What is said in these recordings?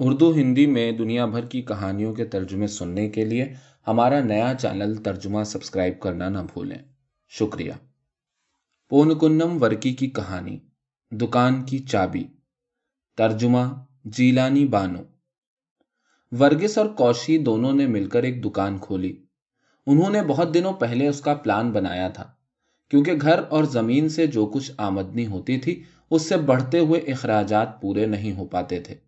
اردو ہندی میں دنیا بھر کی کہانیوں کے ترجمے سننے کے لیے ہمارا نیا چینل ترجمہ سبسکرائب کرنا نہ بھولیں۔ شکریہ۔ پونکنم ورکی کی کہانی، دکان کی چابی۔ ترجمہ، جیلانی بانو۔ ورگس اور کوشی دونوں نے مل کر ایک دکان کھولی۔ انہوں نے بہت دنوں پہلے اس کا پلان بنایا تھا، کیونکہ گھر اور زمین سے جو کچھ آمدنی ہوتی تھی، اس سے بڑھتے ہوئے اخراجات پورے نہیں ہو پاتے تھے۔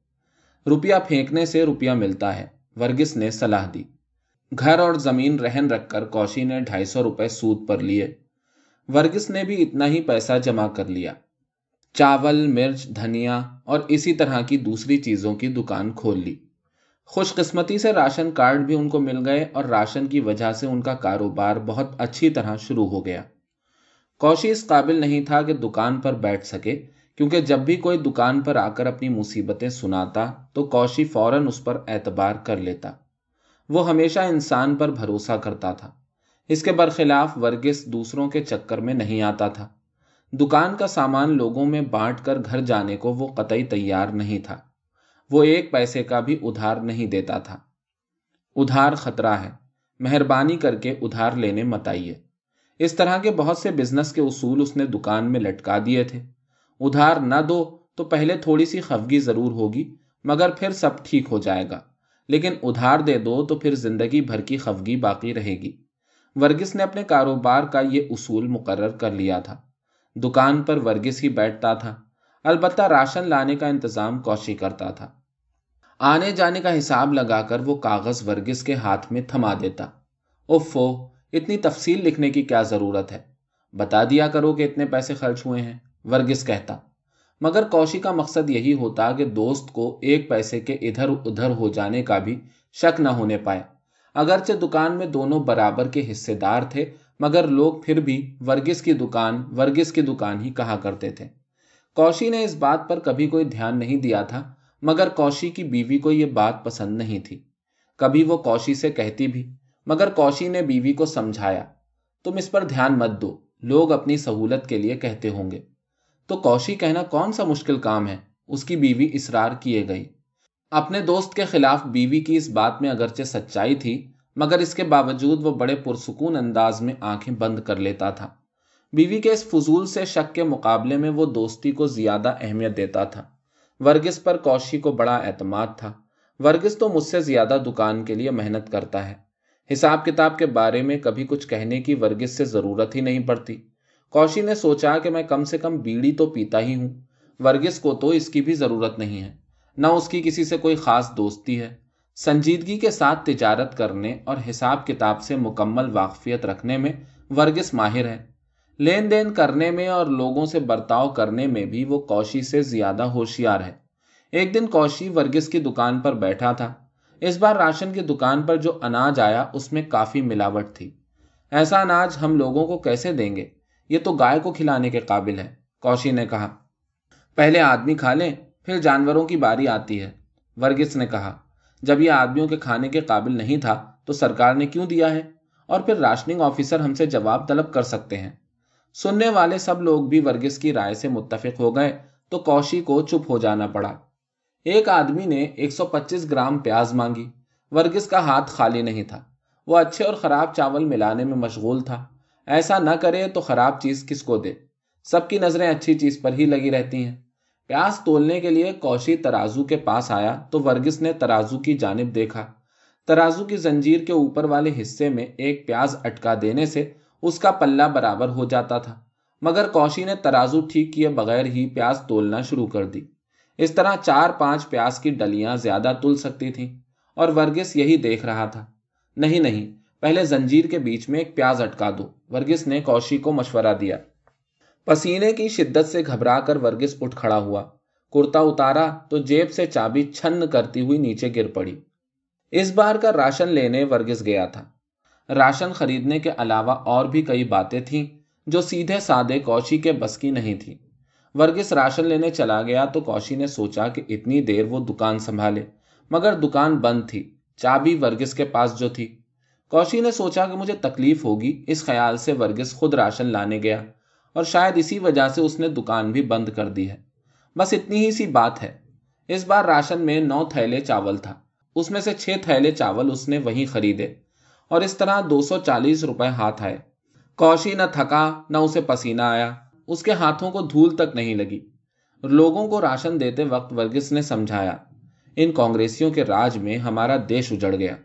روپیہ پھینکنے سے روپیہ ملتا ہے، ورگس نے صلاح دی۔ گھر اور زمین رہن رکھ کر کوشی نے ڈھائی سو روپے سود پر لیے۔ ورگس نے بھی اتنا ہی پیسہ جمع کر لیا۔ چاول، مرچ، دھنیا اور اسی طرح کی دوسری چیزوں کی دکان کھول لی۔ خوش قسمتی سے راشن کارڈ بھی ان کو مل گئے اور راشن کی وجہ سے ان کا کاروبار بہت اچھی طرح شروع ہو گیا۔ کوشی اس قابل نہیں تھا کہ دکان پر بیٹھ سکے۔ کیونکہ جب بھی کوئی دکان پر آ کر اپنی مصیبتیں سناتا تو کوشی فوراً اس پر اعتبار کر لیتا۔ وہ ہمیشہ انسان پر بھروسہ کرتا تھا۔ اس کے برخلاف ورگس دوسروں کے چکر میں نہیں آتا تھا۔ دکان کا سامان لوگوں میں بانٹ کر گھر جانے کو وہ قطعی تیار نہیں تھا۔ وہ ایک پیسے کا بھی ادھار نہیں دیتا تھا۔ ادھار خطرہ ہے۔ مہربانی کر کے ادھار لینے مت آئیے۔ اس طرح کے بہت سے بزنس کے اصول اس نے دکان میں لٹکا دیے تھے۔ ادھار نہ دو تو پہلے تھوڑی سی خفگی ضرور ہوگی، مگر پھر سب ٹھیک ہو جائے گا۔ لیکن ادھار دے دو تو پھر زندگی بھر کی خفگی باقی رہے گی۔ ورگس نے اپنے کاروبار کا یہ اصول مقرر کر لیا تھا۔ دکان پر ورگس ہی بیٹھتا تھا۔ البتہ راشن لانے کا انتظام کوشی کرتا تھا۔ آنے جانے کا حساب لگا کر وہ کاغذ ورگس کے ہاتھ میں تھما دیتا۔ اوفو، اتنی تفصیل لکھنے کی کیا ضرورت ہے؟ بتا دیا کرو کہ اتنے پیسے خرچ ہوئے ہیں۔ ورگس کہتا۔ مگر کوشی کا مقصد یہی ہوتا کہ دوست کو ایک پیسے کے ادھر ادھر ہو جانے کا بھی شک نہ ہونے پائے۔ اگرچہ دکان میں دونوں برابر کے حصے دار تھے، مگر لوگ پھر بھی ورگس کی دکان، ورگس کی دکان ہی کہا کرتے تھے۔ کوشی نے اس بات پر کبھی کوئی دھیان نہیں دیا تھا، مگر کوشی کی بیوی کو یہ بات پسند نہیں تھی۔ کبھی وہ کوشی سے کہتی بھی، مگر کوشی نے بیوی کو سمجھایا۔ تم اس پر دھیان مت دو، لوگ اپنی سہولت کے لیے کہتے ہوں گے۔ تو کوشی کہنا کون سا مشکل کام ہے؟ اس کی بیوی اسرار کیے گئی۔ اپنے دوست کے خلاف بیوی کی اس بات میں اگرچہ سچائی تھی، مگر اس کے باوجود وہ بڑے پرسکون انداز میں آنکھیں بند کر لیتا تھا۔ بیوی کے اس فضول سے شک کے مقابلے میں وہ دوستی کو زیادہ اہمیت دیتا تھا۔ ورگس پر کوشی کو بڑا اعتماد تھا۔ ورگس تو مجھ سے زیادہ دکان کے لیے محنت کرتا ہے۔ حساب کتاب کے بارے میں کبھی کچھ کہنے کی ورگس سے ضرورت ہی نہیں پڑتی۔ کوشی نے سوچا کہ میں کم سے کم بیڑی تو پیتا ہی ہوں۔ ورگس کو تو اس کی بھی ضرورت نہیں ہے۔ نہ اس کی کسی سے کوئی خاص دوستی ہے۔ سنجیدگی کے ساتھ تجارت کرنے اور حساب کتاب سے مکمل واقفیت رکھنے میں ورگس ماہر ہے۔ لین دین کرنے میں اور لوگوں سے برتاؤ کرنے میں بھی وہ کوشی سے زیادہ ہوشیار ہے۔ ایک دن کوشی ورگس کی دکان پر بیٹھا تھا۔ اس بار راشن کی دکان پر جو اناج آیا، اس میں کافی ملاوٹ تھی۔ ایسا اناج ہم لوگوں کو کیسے دیں گے؟ یہ تو گائے کو کھلانے کے قابل ہے۔ کوشی نے کہا، پہلے آدمی کھا لیں، پھر جانوروں کی باری آتی ہے۔ ورگس نے کہا، جب یہ آدمیوں کے کھانے کے قابل نہیں تھا تو سرکار نے کیوں دیا ہے؟ اور پھر راشننگ آفیسر ہم سے جواب طلب کر سکتے ہیں۔ سننے والے سب لوگ بھی ورگس کی رائے سے متفق ہو گئے تو کوشی کو چپ ہو جانا پڑا۔ ایک آدمی نے ایک سو پچیس گرام پیاز مانگی۔ ورگس کا ہاتھ خالی نہیں تھا۔ وہ اچھے اور خراب چاول ملانے میں مشغول تھا۔ ایسا نہ کرے تو خراب چیز کس کو دے۔ سب کی نظریں اچھی چیز پر ہی لگی رہتی ہیں۔ پیاس تولنے کے لیے کوشی ترازو کے پاس آیا تو ورگس نے ترازو کی جانب دیکھا۔ ترازو کی زنجیر کے اوپر والے حصے میں ایک پیاز اٹکا دینے سے اس کا پلہ برابر ہو جاتا تھا۔ مگر کوشی نے ترازو ٹھیک کیے بغیر ہی پیاز تولنا شروع کر دی۔ اس طرح چار پانچ پیاز کی ڈلیاں زیادہ تل سکتی تھیں اور ورگس یہی دیکھ رہا تھا۔ نہیں نہیں پہلے زنجیر کے بیچ میں ایک پیاز اٹکا دو۔ ورگس نے کوشی کو مشورہ دیا۔ پسینے کی شدت سے گھبرا کر ورگس اٹھ کھڑا ہوا۔ کرتا اتارا تو جیب سے چابی چھن کرتی ہوئی نیچے گر پڑی۔ اس بار کا راشن لینے ورگس گیا تھا۔ راشن خریدنے کے علاوہ اور بھی کئی باتیں تھیں جو سیدھے سادے کوشی کے بس کی نہیں تھی ورگس راشن لینے چلا گیا تو کوشی نے سوچا کہ اتنی دیر وہ دکان سنبھالے۔ مگر دکان بند تھی۔ چابی ورگس کے پاس جو تھی۔ کوشی نے سوچا کہ مجھے تکلیف ہوگی، اس خیال سے ورگس خود راشن لانے گیا اور شاید اسی وجہ سے اس نے دکان بھی بند کر دی ہے۔ بس اتنی ہی سی بات ہے۔ اس بار راشن میں نو تھیلے چاول تھا۔ اس میں سے چھ تھیلے چاول اس نے وہیں خریدے اور اس طرح دو سو چالیس روپے ہاتھ آئے۔ کوشی نہ تھکا، نہ اسے پسینہ آیا۔ اس کے ہاتھوں کو دھول تک نہیں لگی۔ لوگوں کو راشن دیتے وقت ورگس نے سمجھایا، ان کانگریسیوں کے راج میں ہمارا دیش اجڑ گیا۔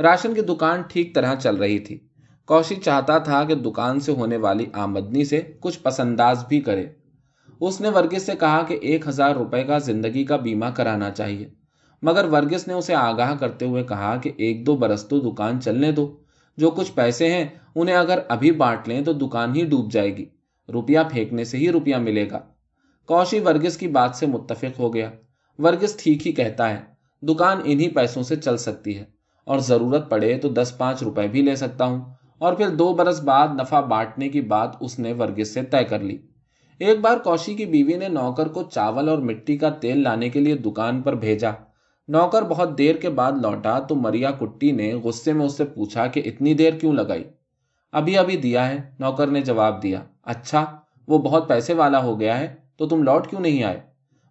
راشن کی دکان ٹھیک طرح چل رہی تھی۔ کوشی چاہتا تھا کہ دکان سے ہونے والی آمدنی سے کچھ پسنداز بھی کرے۔ اس نے ورگس سے کہا کہ ایک ہزار روپے کا زندگی کا بیمہ کرانا چاہیے۔ مگر ورگس نے اسے آگاہ کرتے ہوئے کہا کہ ایک دو برس تو دکان چلنے دو۔ جو کچھ پیسے ہیں، انہیں اگر ابھی بانٹ لیں تو دکان ہی ڈوب جائے گی۔ روپیہ پھینکنے سے ہی روپیہ ملے گا۔ کوشی ورگس کی بات سے متفق ہو گیا۔ ورگس ٹھیک ہی کہتا ہے۔ دکان انہی پیسوں سے چل سکتی ہے۔ اور ضرورت پڑے تو دس پانچ روپے بھی لے سکتا ہوں۔ اور پھر دو برس بعد نفع بانٹنے کی بات اس نے ورگس سے طے کر لی۔ ایک بار کوشی کی بیوی نے نوکر کو چاول اور مٹی کا تیل لانے کے لیے دکان پر بھیجا۔ نوکر بہت دیر کے بعد لوٹا تو مریا کٹی نے غصے میں اس سے پوچھا کہ اتنی دیر کیوں لگائی؟ ابھی ابھی دیا ہے، نوکر نے جواب دیا۔ اچھا وہ بہت پیسے والا ہو گیا ہے تو تم لوٹ کیوں نہیں آئے؟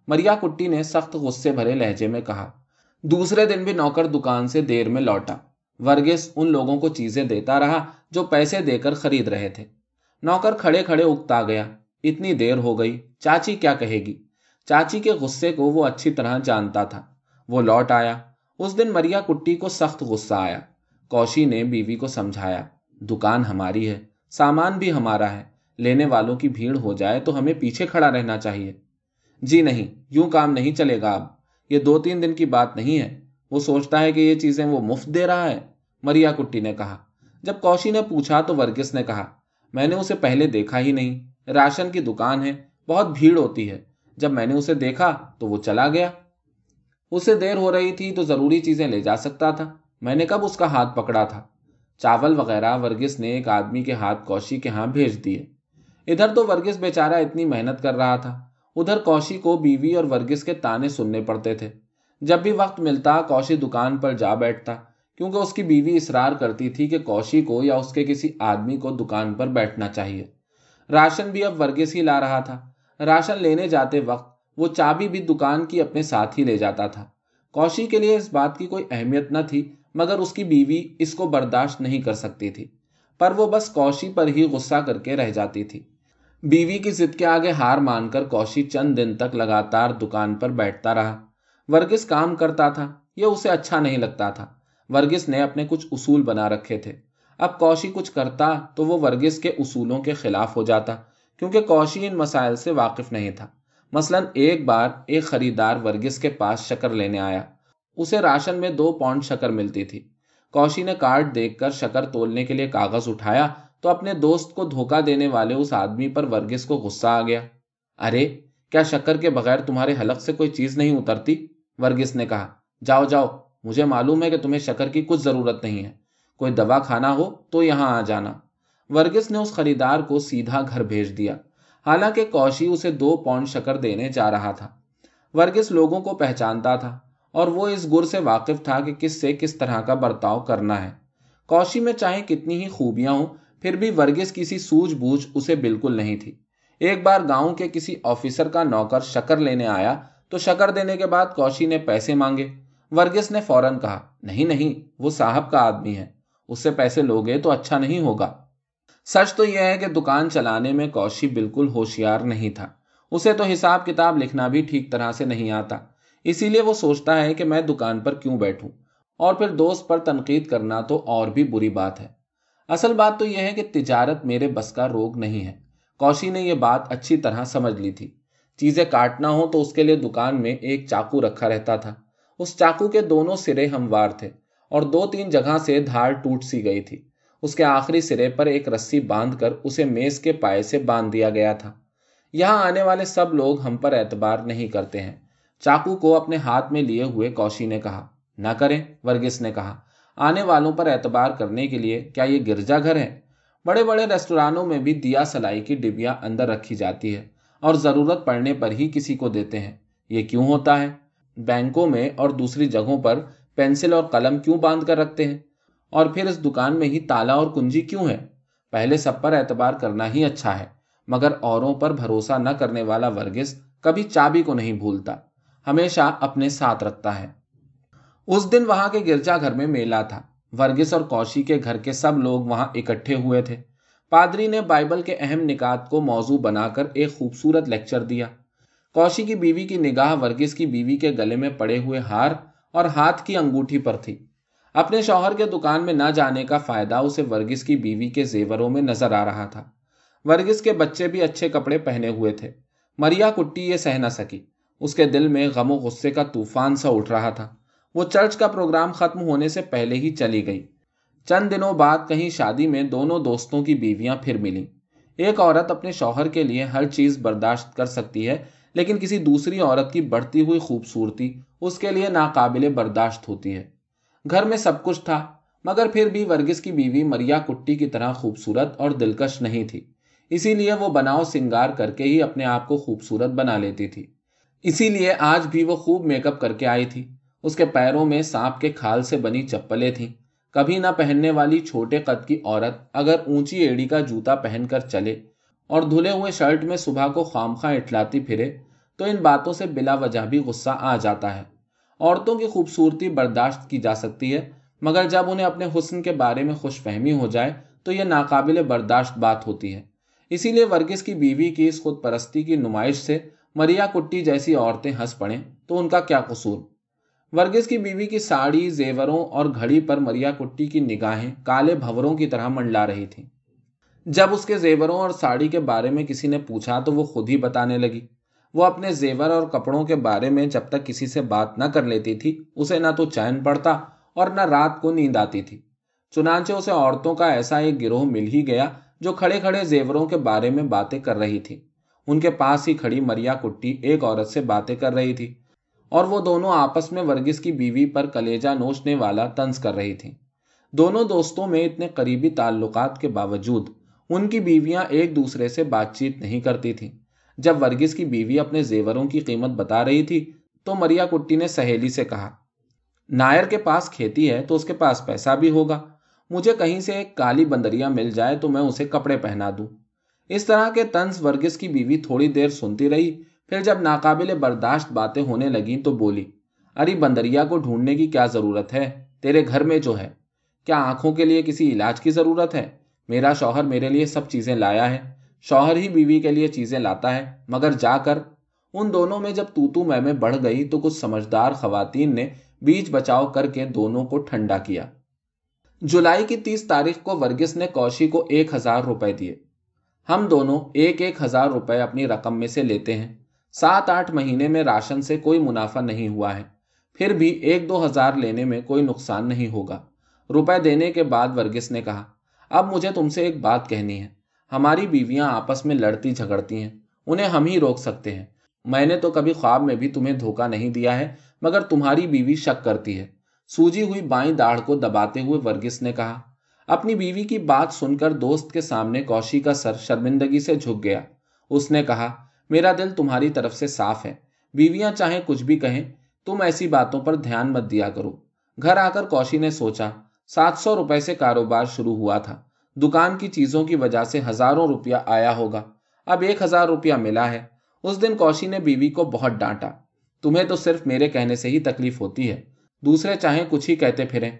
مریا کٹی نے سخت غصے بھرے لہجے میں کہا۔ دوسرے دن بھی نوکر دکان سے دیر میں لوٹا۔ ورگس ان لوگوں کو چیزیں دیتا رہا جو پیسے دے کر خرید رہے تھے۔ نوکر کھڑے کھڑے اکتا گیا۔ اتنی دیر ہو گئی۔ چاچی کیا کہے گی؟ چاچی کے غصے کو وہ اچھی طرح جانتا تھا۔ وہ لوٹ آیا۔ اس دن مریا کٹی کو سخت غصہ آیا۔ کوشی نے بیوی کو سمجھایا، دکان ہماری ہے، سامان بھی ہمارا ہے۔ لینے والوں کی بھیڑ ہو جائے تو ہمیں پیچھے کھڑا رہنا چاہیے۔ جی نہیں، یوں کام نہیں چلے گا اب۔ یہ دو تین دن کی بات نہیں ہے۔ وہ سوچتا ہے کہ یہ چیزیں وہ مفت دے رہا ہے۔ مریا کٹی نے کہا۔ جب کوشی نے پوچھا تو ورگس نے کہا، میں نے اسے پہلے دیکھا ہی نہیں۔ راشن کی دکان ہے، بہت بھیڑ ہوتی ہے۔ جب میں نے اسے دیکھا تو وہ چلا گیا۔ اسے دیر ہو رہی تھی تو ضروری چیزیں لے جا سکتا تھا۔ میں نے کب اس کا ہاتھ پکڑا تھا؟ چاول وغیرہ ورگس نے ایک آدمی کے ہاتھ کوشی کے ہاں بھیج دیے۔ ادھر تو ورگس بیچارہ اتنی محنت کر رہا تھا۔ ادھر کوشی کو بیوی اور ورگس کے تانے سننے پڑتے تھے۔ جب بھی وقت ملتا، کوشی دکان پر جا بیٹھتا، کیونکہ اس کی بیوی اصرار کرتی تھی کہ کوشی کو یا اس کے کسی آدمی کو دکان پر بیٹھنا چاہیے۔ راشن بھی اب ورگس ہی لا رہا تھا۔ راشن لینے جاتے وقت وہ چابی بھی دکان کی اپنے ساتھ ہی لے جاتا تھا۔ کوشی کے لیے اس بات کی کوئی اہمیت نہ تھی، مگر اس کی بیوی اس کو برداشت نہیں کر سکتی تھی۔ پر وہ بس کوشی پر ہی غصہ کر کے رہ جاتی تھی۔ بیوی کی ضد کے آگے ہار مان کر کوشی چند دن تک لگاتار دکان پر بیٹھتا رہا۔ ورگس کام کرتا تھا، یہ اسے اچھا نہیں لگتا تھا۔ ورگس نے اپنے کچھ اصول بنا رکھے تھے۔ اب کوشی کچھ کرتا تو وہ ورگس کے اصولوں کے خلاف ہو جاتا، کیونکہ کوشی ان مسائل سے واقف نہیں تھا۔ مثلا ایک بار ایک خریدار ورگس کے پاس شکر لینے آیا۔ اسے راشن میں دو پاؤنڈ شکر ملتی تھی۔ کوشی نے کارڈ دیکھ کر شکر تولنے کے لیے کاغذ اٹھایا۔ تو اپنے دوست کو دھوکا دینے والے اس آدمی پر ورگس کو غصہ آ گیا۔ ارے، کیا شکر کے بغیر تمہارے حلق سے کوئی چیز نہیں اترتی؟ ورگس نے کہا، جاؤ جاؤ، مجھے معلوم ہے کہ تمہیں شکر کی کچھ ضرورت نہیں ہے۔ کوئی دوا کھانا ہو تو یہاں آ جانا۔ ورگس نے اس خریدار کو سیدھا گھر بھیج دیا۔ حالانکہ کوشی اسے دو پاؤنڈ شکر دینے جا رہا تھا۔ ورگس لوگوں کو پہچانتا تھا اور وہ اس گر سے واقف تھا کہ کس سے کس طرح کا برتاؤ کرنا ہے۔ کوشی میں چاہے کتنی ہی خوبیاں ہوں پھر بھی ورگس کسی سوجھ بوجھ اسے بالکل نہیں تھی۔ ایک بار گاؤں کے کسی آفیسر کا نوکر شکر لینے آیا تو شکر دینے کے بعد کوشی نے پیسے مانگے۔ ورگس نے فوراً کہا، نہیں نہیں، وہ صاحب کا آدمی ہے، اس سے پیسے لوگے تو اچھا نہیں ہوگا۔ سچ تو یہ ہے کہ دکان چلانے میں کوشی بالکل ہوشیار نہیں تھا۔ اسے تو حساب کتاب لکھنا بھی ٹھیک طرح سے نہیں آتا۔ اسی لیے وہ سوچتا ہے کہ میں دکان پر کیوں بیٹھوں۔ اور پھر دوست پر تنقید کرنا تو اور بھی بری بات ہے۔ اصل بات تو یہ ہے کہ تجارت میرے بس کا روگ نہیں ہے۔ کوشی نے یہ بات اچھی طرح سمجھ لی تھی۔ چیزیں کاٹنا ہو تو اس کے لیے دکان میں ایک چاقو رکھا رہتا تھا۔ اس چاقو کے دونوں سرے ہموار تھے اور دو تین جگہ سے دھار ٹوٹ سی گئی تھی۔ اس کے آخری سرے پر ایک رسی باندھ کر اسے میز کے پائے سے باندھ دیا گیا تھا۔ یہاں آنے والے سب لوگ ہم پر اعتبار نہیں کرتے ہیں۔ چاقو کو اپنے ہاتھ میں لیے ہوئے کوشی نے کہا، نہ کریں، ورگس نے کہا آنے والوں پر اعتبار کرنے کے لیے کیا یہ گرجا گھر ہے بڑے بڑے ریسٹورانوں میں بھی دیا سلائی کی ڈبیا اندر رکھی جاتی ہے اور ضرورت پڑنے پر ہی کسی کو دیتے ہیں۔ یہ کیوں ہوتا ہے؟ بینکوں میں اور دوسری جگہوں پر پینسل اور قلم کیوں باندھ کر رکھتے ہیں؟ اور پھر اس دکان میں ہی تالا اور کنجی کیوں ہے پہلے سب پر اعتبار کرنا ہی اچھا ہے، مگر اوروں پر بھروسہ نہ کرنے والا ورگس کبھی چابی کو نہیں بھولتا، ہمیشہ اپنے ساتھ رکھتا ہے۔ اس دن وہاں کے گرجا گھر میں میلہ تھا۔ ورگس اور کوشی کے گھر کے سب لوگ وہاں اکٹھے ہوئے تھے۔ پادری نے بائبل کے اہم نکات کو موضوع بنا کر ایک خوبصورت لیکچر دیا۔ کوشی کی بیوی کی نگاہ ورگس کی بیوی کے گلے میں پڑے ہوئے ہار اور ہاتھ کی انگوٹھی پر تھی۔ اپنے شوہر کے دکان میں نہ جانے کا فائدہ اسے ورگس کی بیوی کے زیوروں میں نظر آ رہا تھا۔ ورگس کے بچے بھی اچھے کپڑے پہنے ہوئے تھے۔ مریا کٹی یہ سہ نہ سکی۔ اس کے دل میں غم و غصے کا طوفان سا اٹھ رہا تھا۔ وہ چرچ کا پروگرام ختم ہونے سے پہلے ہی چلی گئی۔ چند دنوں بعد کہیں شادی میں دونوں دوستوں کی بیویاں پھر ملی ایک عورت اپنے شوہر کے لیے ہر چیز برداشت کر سکتی ہے، لیکن کسی دوسری عورت کی بڑھتی ہوئی خوبصورتی اس کے لیے ناقابل برداشت ہوتی ہے۔ گھر میں سب کچھ تھا، مگر پھر بھی ورگس کی بیوی مریا کٹی کی طرح خوبصورت اور دلکش نہیں تھی۔ اسی لیے وہ بناؤ سنگار کر کے ہی اپنے آپ کو خوبصورت بنا لیتی تھی۔ اسی لیے آج بھی وہ خوب میک اپ کر کے آئی تھی۔ اس کے پیروں میں سانپ کے کھال سے بنی چپلیں تھیں۔ کبھی نہ پہننے والی چھوٹے قد کی عورت اگر اونچی ایڑی کا جوتا پہن کر چلے اور دھلے ہوئے شرٹ میں صبح کو خامخواہ اٹلاتی پھرے، تو ان باتوں سے بلا وجہ بھی غصہ آ جاتا ہے۔ عورتوں کی خوبصورتی برداشت کی جا سکتی ہے، مگر جب انہیں اپنے حسن کے بارے میں خوش فہمی ہو جائے، تو یہ ناقابل برداشت بات ہوتی ہے۔ اسی لیے ورگس کی بیوی کی اس خود پرستی کی نمائش سے مریا کٹی جیسی عورتیں ہنس پڑیں، تو ان کا کیا قصور؟ ورگس کی بیوی کی ساڑی، زیوروں اور گھڑی پر مریا کٹی کی نگاہیں کالے بھوروں کی طرح منڈلا رہی تھی جب اس کے زیوروں اور ساڑی کے بارے میں کسی نے پوچھا تو وہ خود ہی بتانے لگی۔ وہ اپنے زیور اور کپڑوں کے بارے میں جب تک کسی سے بات نہ کر لیتی تھی، اسے نہ تو چین پڑتا اور نہ رات کو نیند آتی تھی۔ چنانچہ اسے عورتوں کا ایسا ایک گروہ مل ہی گیا جو کھڑے کھڑے زیوروں کے بارے میں باتیں کر رہی تھی۔ ان کے پاس ہی کھڑی مریا کٹی ایک عورت سے باتیں کر رہی تھی۔ اور وہ دونوں آپس میں ورگس کی بیوی پر کلیجا نوچنے والا تنز کر رہی تھی دونوں دوستوں میں اتنے قریبی تعلقات کے باوجود ان کی بیویاں ایک دوسرے سے بات چیت نہیں کرتی تھیں۔ جب ورگس کی بیوی اپنے زیوروں کی قیمت بتا رہی تھی تو مریا کٹی نے سہیلی سے کہا، نائر کے پاس کھیتی ہے تو اس کے پاس پیسہ بھی ہوگا۔ مجھے کہیں سے ایک کالی بندریا مل جائے تو میں اسے کپڑے پہنا دوں۔ اس طرح کے تنز ورگس کی بیوی تھوڑی دیر سنتی رہی پھر جب ناقابل برداشت باتیں ہونے لگیں تو بولی، ارے بندریا کو ڈھونڈنے کی کیا ضرورت ہے؟ تیرے گھر میں جو ہے، کیا آنکھوں کے لیے کسی علاج کی ضرورت ہے؟ میرا شوہر میرے لیے سب چیزیں لایا ہے، شوہر ہی بیوی کے لیے چیزیں لاتا ہے، مگر جا کر ان دونوں میں جب تو میں میں بڑھ گئی تو کچھ سمجھدار خواتین نے بیچ بچاؤ کر کے دونوں کو ٹھنڈا کیا۔ جولائی کی تیس تاریخ کو ورگس نے کوشی کو ایک ہزار روپے دیے۔ ہم دونوں ایک ایک ہزار روپے اپنی رقم میں سے لیتے ہیں۔ سات آٹھ مہینے میں راشن سے کوئی منافع نہیں ہوا ہے۔ پھر بھی ایک دو ہزار لینے میں کوئی نقصان نہیں ہوگا۔ روپے دینے کے بعد ورگس نے کہا، اب مجھے تم سے ایک بات کہنی ہے۔ ہماری بیویاں آپس میں لڑتی جھگڑتی ہیں۔ انہیں ہم ہی روک سکتے ہیں۔ میں نے تو کبھی خواب میں بھی تمہیں دھوکا نہیں دیا ہے، مگر تمہاری بیوی شک کرتی ہے۔ سوجی ہوئی بائیں داڑھ کو دباتے ہوئے ورگس نے کہا، اپنی بیوی کی بات سن کر دوست کے سامنے کوشی کا سر شرمندگی سے جھک گیا۔ اس نے کہا میرا دل تمہاری طرف سے صاف ہے۔ بیویاں چاہیں کچھ بھی کہیں، تم ایسی باتوں پر دھیان مت دیا کرو۔ گھر آ کر کوشی نے سوچا، سات سو روپے سے کاروبار شروع ہوا تھا۔ دکان کی چیزوں کی وجہ سے ہزاروں روپیہ آیا ہوگا۔ اب ایک ہزار روپیہ ملا ہے۔ اس دن کوشی نے بیوی کو بہت ڈانٹا۔ تمہیں تو صرف میرے کہنے سے ہی تکلیف ہوتی ہے۔ دوسرے چاہیں کچھ ہی کہتے پھریں،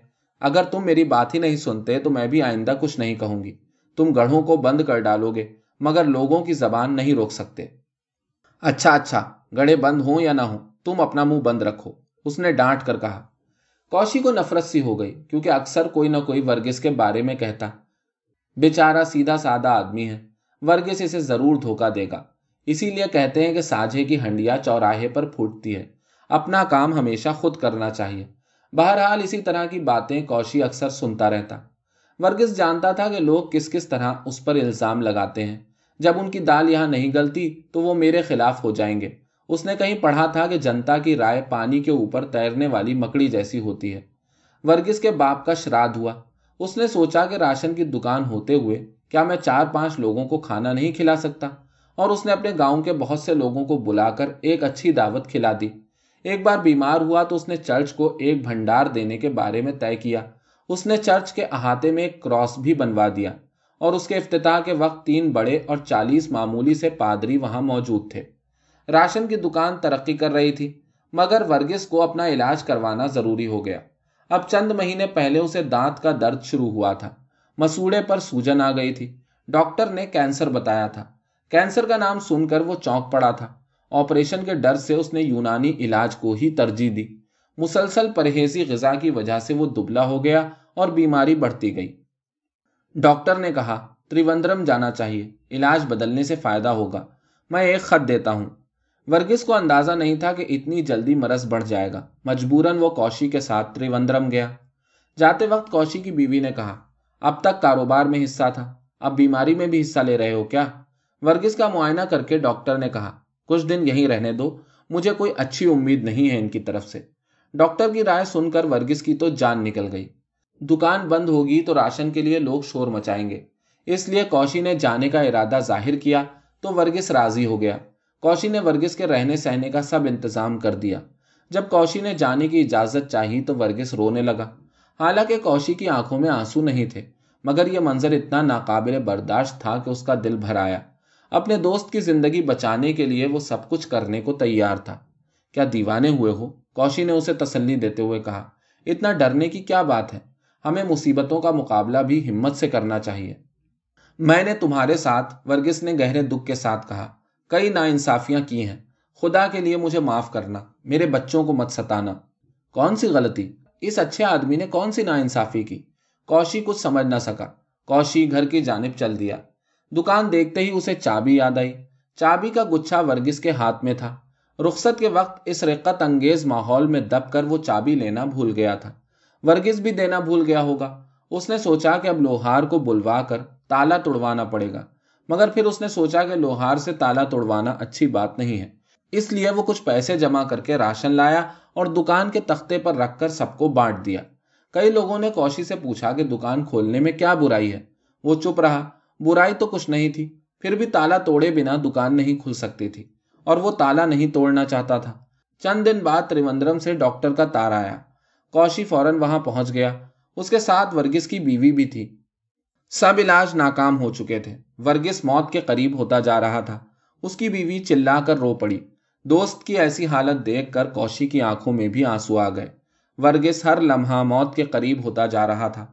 اگر تم میری بات ہی نہیں سنتے تو میں بھی آئندہ کچھ نہیں کہوں گی۔ تم گڑھوں کو بند کر ڈالو گے، مگر لوگوں کی زبان نہیں روک سکتے۔ اچھا اچھا گڑے بند ہوں یا نہ ہوں، تم اپنا منہ بند رکھو۔ اس نے ڈانٹ کر کہا۔ کوشی کو نفرت سی ہو گئی، کیونکہ اکثر کوئی نہ کوئی ورگس کے بارے میں کہتا۔ بیچارہ سیدھا سادہ آدمی ہے، ورگس اسے ضرور دھوکا دے گا۔ اسی لیے کہتے ہیں کہ ساجھے کی ہنڈیا چوراہے پر پھوٹتی ہے۔ اپنا کام ہمیشہ خود کرنا چاہیے۔ بہرحال اسی طرح کی باتیں کوشی اکثر سنتا رہتا۔ ورگس جانتا تھا کہ لوگ کس کس طرح اس پر الزام لگاتے ہیں۔ جب ان کی دال یہاں نہیں گلتی تو وہ میرے خلاف ہو جائیں گے۔ اس نے کہیں پڑھا تھا کہ جنتا کی رائے پانی کے اوپر تیرنے والی مکڑی جیسی ہوتی ہے۔ ورگس کے باپ کا شراد ہوا۔ اس نے سوچا کہ راشن کی دکان ہوتے ہوئے کیا میں چار پانچ لوگوں کو کھانا نہیں کھلا سکتا؟ اور اس نے اپنے گاؤں کے بہت سے لوگوں کو بلا کر ایک اچھی دعوت کھلا دی۔ ایک بار بیمار ہوا تو اس نے چرچ کو ایک بھنڈار دینے کے بارے میں طے کیا۔ اس نے چرچ کے احاطے میں ایک کراس بھی بنوا دیا۔ اور اس کے افتتاح کے وقت تین بڑے اور چالیس معمولی سے پادری وہاں موجود تھے۔ راشن کی دکان ترقی کر رہی تھی، مگر ورگس کو اپنا علاج کروانا ضروری ہو گیا۔ اب چند مہینے پہلے اسے دانت کا درد شروع ہوا تھا۔ مسوڑے پر سوجن آ گئی تھی۔ ڈاکٹر نے کینسر بتایا تھا۔ کینسر کا نام سن کر وہ چونک پڑا تھا۔ آپریشن کے ڈر سے اس نے یونانی علاج کو ہی ترجیح دی۔ مسلسل پرہیزی غذا کی وجہ سے وہ دبلا ہو گیا اور بیماری بڑھتی گئی۔ ڈاکٹر نے کہا، تریوندرم جانا چاہیے، علاج بدلنے سے فائدہ ہوگا۔ میں ایک خط دیتا ہوں۔ ورگس کو اندازہ نہیں تھا کہ اتنی جلدی مرض بڑھ جائے گا۔ مجبوراً وہ کوشی کے ساتھ تریوندرم گیا۔ جاتے وقت کوشی کی بیوی نے کہا، اب تک کاروبار میں حصہ تھا، اب بیماری میں بھی حصہ لے رہے ہو کیا؟ ورگس کا معائنہ کر کے ڈاکٹر نے کہا، کچھ دن یہیں رہنے دو، مجھے کوئی اچھی امید نہیں ہے ان کی طرف سے۔ ڈاکٹر کی رائے سن کر ورگس کی تو جان نکل گئی۔ دکان بند ہوگی تو راشن کے لیے لوگ شور مچائیں گے۔ اس لیے کوشی نے جانے کا ارادہ ظاہر کیا تو ورگس راضی ہو گیا۔ کوشی نے ورگس کے رہنے سہنے کا سب انتظام کر دیا۔ جب کوشی نے جانے کی اجازت چاہی تو ورگس رونے لگا۔ حالانکہ کوشی کی آنکھوں میں آنسو نہیں تھے، مگر یہ منظر اتنا ناقابل برداشت تھا کہ اس کا دل بھر آیا۔ اپنے دوست کی زندگی بچانے کے لیے وہ سب کچھ کرنے کو تیار تھا۔ کیا دیوانے ہوئے ہو؟ کوشی نے اسے تسلی دیتے ہوئے کہا، اتنا ڈرنے کی کیا بات ہے؟ ہمیں مصیبتوں کا مقابلہ بھی ہمت سے کرنا چاہیے۔ میں نے تمہارے ساتھ ورگس نے گہرے دکھ کے ساتھ کہا، کئی نا انصافیاں کی ہیں۔ خدا کے لیے مجھے معاف کرنا، میرے بچوں کو مت ستانا۔ کون سی غلطی؟ اس اچھے آدمی نے کون سی نا انصافی کی؟ کوشی کچھ سمجھ نہ سکا۔ کوشی گھر کی جانب چل دیا۔ دکان دیکھتے ہی اسے چابی یاد آئی۔ چابی کا گچھا ورگس کے ہاتھ میں تھا۔ رخصت کے وقت اس رقت انگیز ماحول میں دب کر وہ چابی لینا بھول گیا تھا۔ ورگس بھی دینا بھول گیا ہوگا۔ اس نے سوچا کہ اب لوہار کو بلوا کر تالا توڑوانا پڑے گا۔ مگر پھر اس نے سوچا کہ لوہار سے تالا توڑوانا اچھی بات نہیں ہے۔ اس لیے وہ کچھ پیسے جمع کر کے راشن لایا اور دکان کے تختے پر رکھ کر سب کو بانٹ دیا۔ کئی لوگوں نے کوشی سے پوچھا کہ دکان کھولنے میں کیا برائی ہے۔ وہ چپ رہا۔ برائی تو کچھ نہیں تھی۔ پھر بھی تالا توڑے بنا دکان نہیں کھل سکتی تھی اور وہ تالا نہیں توڑنا چاہتا تھا۔ چند دن بعد تریوندرم سے ڈاکٹر کا تار آیا۔ کوشی فوراً وہاں پہنچ گیا۔ اس کے ساتھ ورگس کی بیوی بھی تھی۔ سب علاج ناکام ہو چکے تھے۔ ورگس موت کے قریب ہوتا جا رہا تھا۔ اس کی بیوی چلا کر رو پڑی۔ دوست کی ایسی حالت دیکھ کر کوشی کی آنکھوں میں بھی آنسو آ گئے۔ ورگس ہر لمحہ موت کے قریب ہوتا جا رہا تھا۔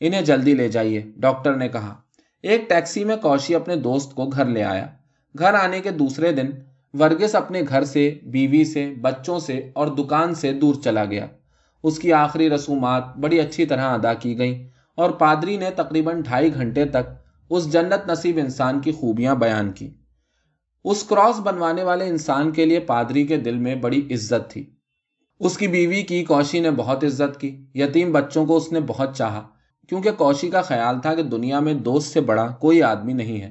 انہیں جلدی لے جائیے، ڈاکٹر نے کہا۔ ایک ٹیکسی میں کوشی اپنے دوست کو گھر لے آیا۔ گھر آنے کے دوسرے دن ورگس اپنے گھر سے، بیوی سے، بچوں سے اور دکان سے دور چلا گیا۔ اس کی آخری رسومات بڑی اچھی طرح ادا کی گئیں اور پادری نے تقریباً ڈھائی گھنٹے تک اس جنت نصیب انسان کی خوبیاں بیان کی اس کراس بنوانے والے انسان کے لیے پادری کے دل میں بڑی عزت تھی۔ اس کی بیوی کی کوشی نے بہت عزت کی، یتیم بچوں کو اس نے بہت چاہا، کیونکہ کوشی کا خیال تھا کہ دنیا میں دوست سے بڑا کوئی آدمی نہیں ہے۔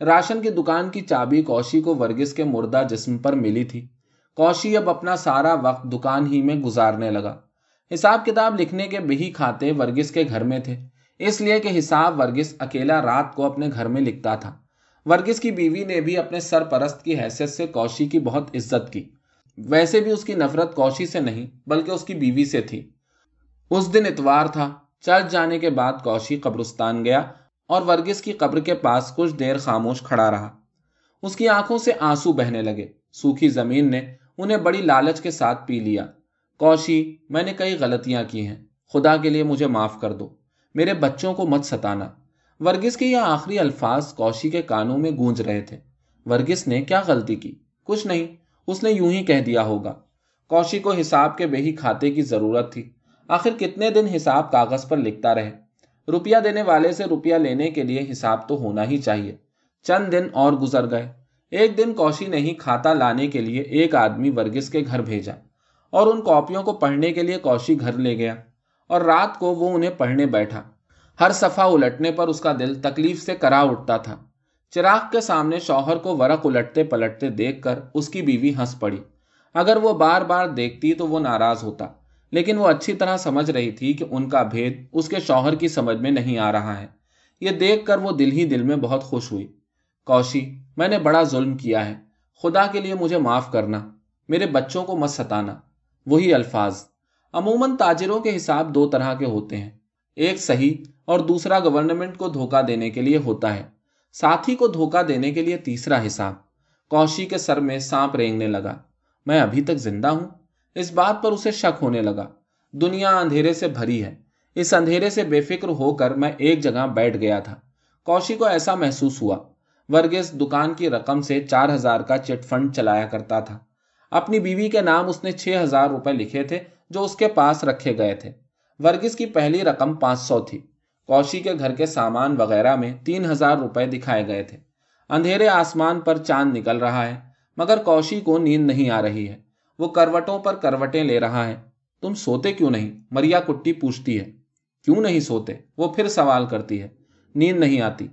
راشن کی دکان کی چابی کوشی کو ورگس کے مردہ جسم پر ملی تھی۔ کوشی اب اپنا سارا وقت دکان ہی میں گزارنے لگا۔ حساب کتاب لکھنے کے بہی کھاتے ورگس کے گھر میں تھے۔ اس لیے کہ حساب ورگس اکیلا رات کو اپنے گھر میں لکھتا تھا۔ ورگس کی بیوی نے بھی اپنے سرپرست کی حیثیت سے کوشی کی بہت عزت کی۔ ویسے بھی اس کی نفرت کوشی سے نہیں، بلکہ اس کی بیوی سے تھی۔ اس دن اتوار تھا۔ چرچ جانے کے بعد کوشی قبرستان گیا اور ورگس کی قبر کے پاس کچھ دیر خاموش کھڑا رہا۔ اس کی آنکھوں سے آنسو بہنے لگے۔ سوکھی زمین نے انہیں بڑی لالچ کے ساتھ پی لیا۔ کوشی میں نے کئی غلطیاں کی ہیں۔ خدا کے لیے مجھے معاف کر دو۔ میرے بچوں کو مت ستانا۔ ورگس کے یہ آخری الفاظ کوشی کے کانوں میں گونج رہے تھے۔ ورگس نے کیا غلطی کی؟ کچھ نہیں، اس نے یوں ہی کہہ دیا ہوگا۔ کوشی کو حساب کے بہی کھاتے کی ضرورت تھی۔ آخر کتنے دن حساب کاغذ پر لکھتا رہے۔ روپیہ دینے والے سے روپیہ لینے کے لیے حساب تو ہونا ہی چاہیے۔ چند دن اور گزر گئے۔ ایک دن کوشی نے ہی کھاتا لانے کے لیے ایک آدمی ورگس کے گھر بھیجا۔ اور ان کاپیوں کو پڑھنے کے لیے کوشی گھر لے گیا اور رات کو وہ انہیں پڑھنے بیٹھا۔ ہر صفحہ الٹنے پر اس کا دل تکلیف سے کرا اٹھتا تھا۔ چراغ کے سامنے شوہر کو ورق الٹتے پلٹتے دیکھ کر اس کی بیوی ہنس پڑی۔ اگر وہ بار بار دیکھتی تو وہ ناراض ہوتا، لیکن وہ اچھی طرح سمجھ رہی تھی کہ ان کا بھید اس کے شوہر کی سمجھ میں نہیں آ رہا ہے۔ یہ دیکھ کر وہ دل ہی دل میں بہت خوش ہوئی۔ کوشی، میں نے بڑا ظلم کیا ہے۔ خدا کے لیے مجھے معاف کرنا۔ میرے بچوں کو مت ستانا۔ وہی الفاظ۔ عموماً تاجروں کے حساب دو طرح کے ہوتے ہیں۔ ایک صحیح اور دوسرا گورنمنٹ کو دھوکہ دینے کے لیے ہوتا ہے۔ ساتھی کو دھوکہ دینے کے لیے تیسرا حساب۔ کوشی کے سر میں سانپ رینگنے لگا۔ میں ابھی تک زندہ ہوں۔ اس بات پر اسے شک ہونے لگا۔ دنیا اندھیرے سے بھری ہے۔ اس اندھیرے سے بے فکر ہو کر میں ایک جگہ بیٹھ گیا تھا۔ کوشی کو ایسا محسوس ہوا۔ ورگس دکان کی رقم سے چار ہزار کا چٹ فنڈ چلایا کرتا تھا۔ اپنی بیوی کے نام اس نے چھ ہزار روپے لکھے تھے جو اس کے پاس رکھے گئے تھے۔ ورگس کی پہلی رقم پانچ سو تھی۔ کوشی کے گھر کے سامان وغیرہ میں تین ہزار روپے دکھائے گئے تھے۔ اندھیرے آسمان پر چاند نکل رہا ہے، مگر کوشی کو نیند نہیں آ رہی ہے۔ وہ کروٹوں پر کروٹیں لے رہا ہے۔ تم سوتے کیوں نہیں؟ مریا کٹی پوچھتی ہے۔ کیوں نہیں سوتے؟ وہ پھر سوال کرتی ہے۔ نیند نہیں آتی۔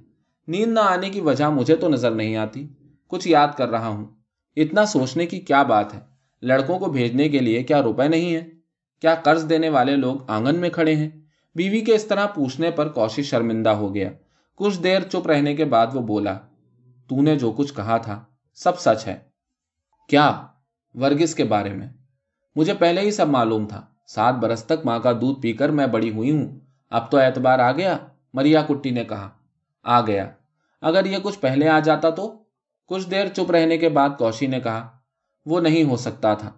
نیند نہ آنے کی وجہ مجھے تو نظر نہیں آتی۔ کچھ یاد کر رہا ہوں۔ اتنا سوچنے کی کیا بات ہے؟ لڑکوں کو بھیجنے کے لیے کیا روپے نہیں ہے کیا قرض دینے والے لوگ آنگن میں کھڑے ہیں؟ بیوی کے اس طرح پوچھنے پر کوشش شرمندہ ہو گیا۔ کچھ دیر چپ رہنے کے بعد وہ بولا، تو نے جو کچھ کہا تھا، سب سچ ہے۔ کیا؟ ورگس کے بارے میں۔ مجھے پہلے ہی سب معلوم تھا۔ سات برس تک ماں کا دودھ پی کر میں بڑی ہوئی ہوں۔ اب تو اعتبار آ گیا، مریا کٹی نے کہا۔ آ گیا۔ اگر یہ کچھ پہلے آ جاتا تو؟ کچھ دیر چپ رہنے کے بعد کوشی نے کہا، وہ نہیں ہو سکتا تھا۔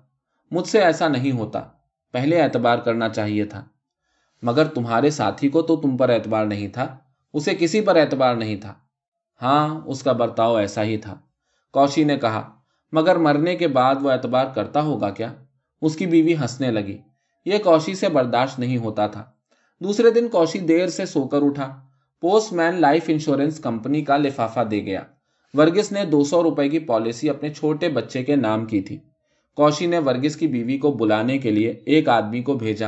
مجھ سے ایسا نہیں ہوتا۔ پہلے اعتبار کرنا چاہیے تھا۔ مگر تمہارے ساتھی کو تو تم پر اعتبار نہیں تھا۔ اسے کسی پر اعتبار نہیں تھا۔ ہاں اس کا برتاؤ ایسا ہی تھا۔ کوشی نے کہا، مگر مرنے کے بعد وہ اعتبار کرتا ہوگا کیا؟ اس کی بیوی ہنسنے لگی۔ یہ کوشی سے برداشت نہیں ہوتا تھا۔ دوسرے دن کوشی دیر سے سو کر اٹھا۔ Postman life insurance company کا لفافہ دے گیا۔ ورگس نے دو سو روپے کی پالیسی اپنے چھوٹے بچے کے نام کی تھی۔ کوشی نے ورگس کی بیوی کو بلانے کے لیے ایک آدمی کو بھیجا۔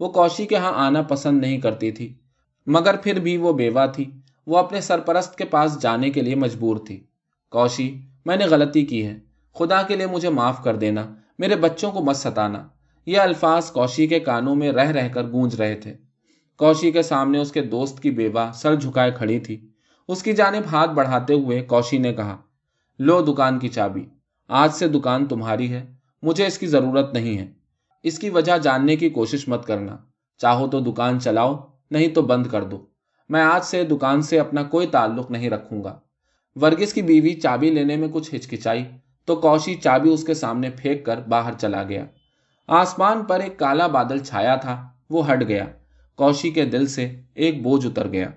وہ کوشی کے ہاں آنا پسند نہیں کرتی تھی، مگر پھر بھی وہ بیوہ تھی۔ وہ اپنے سرپرست کے پاس جانے کے لیے مجبور تھی۔ کوشی، میں نے غلطی کی ہے۔ خدا کے لیے مجھے معاف کر دینا۔ میرے بچوں کو مت ستانا۔ یہ الفاظ کوشی کے کانوں میں رہ رہ کر گونج رہے تھے۔ کوشی کے سامنے اس کے دوست کی بیوہ سر جھکائے کھڑی تھی۔ اس کی جانب ہاتھ بڑھاتے ہوئے کوشی نے کہا، لو دکان کی چابی، آج سے دکان تمہاری ہے، مجھے اس کی ضرورت نہیں ہے۔ اس کی وجہ جاننے کی کوشش مت کرنا۔ چاہو تو دکان چلاؤ، نہیں تو بند کر دو۔ میں آج سے دکان سے اپنا کوئی تعلق نہیں رکھوں گا۔ ورگس کی بیوی چابی لینے میں کچھ ہچکچائی، تو کوشی چابی اس کے سامنے پھینک کر باہر چلا گیا۔ آسمان پر ایک کالا بادل چھایا تھا، وہ ہٹ گیا۔ کوشی کے دل سے ایک بوجھ اتر گیا۔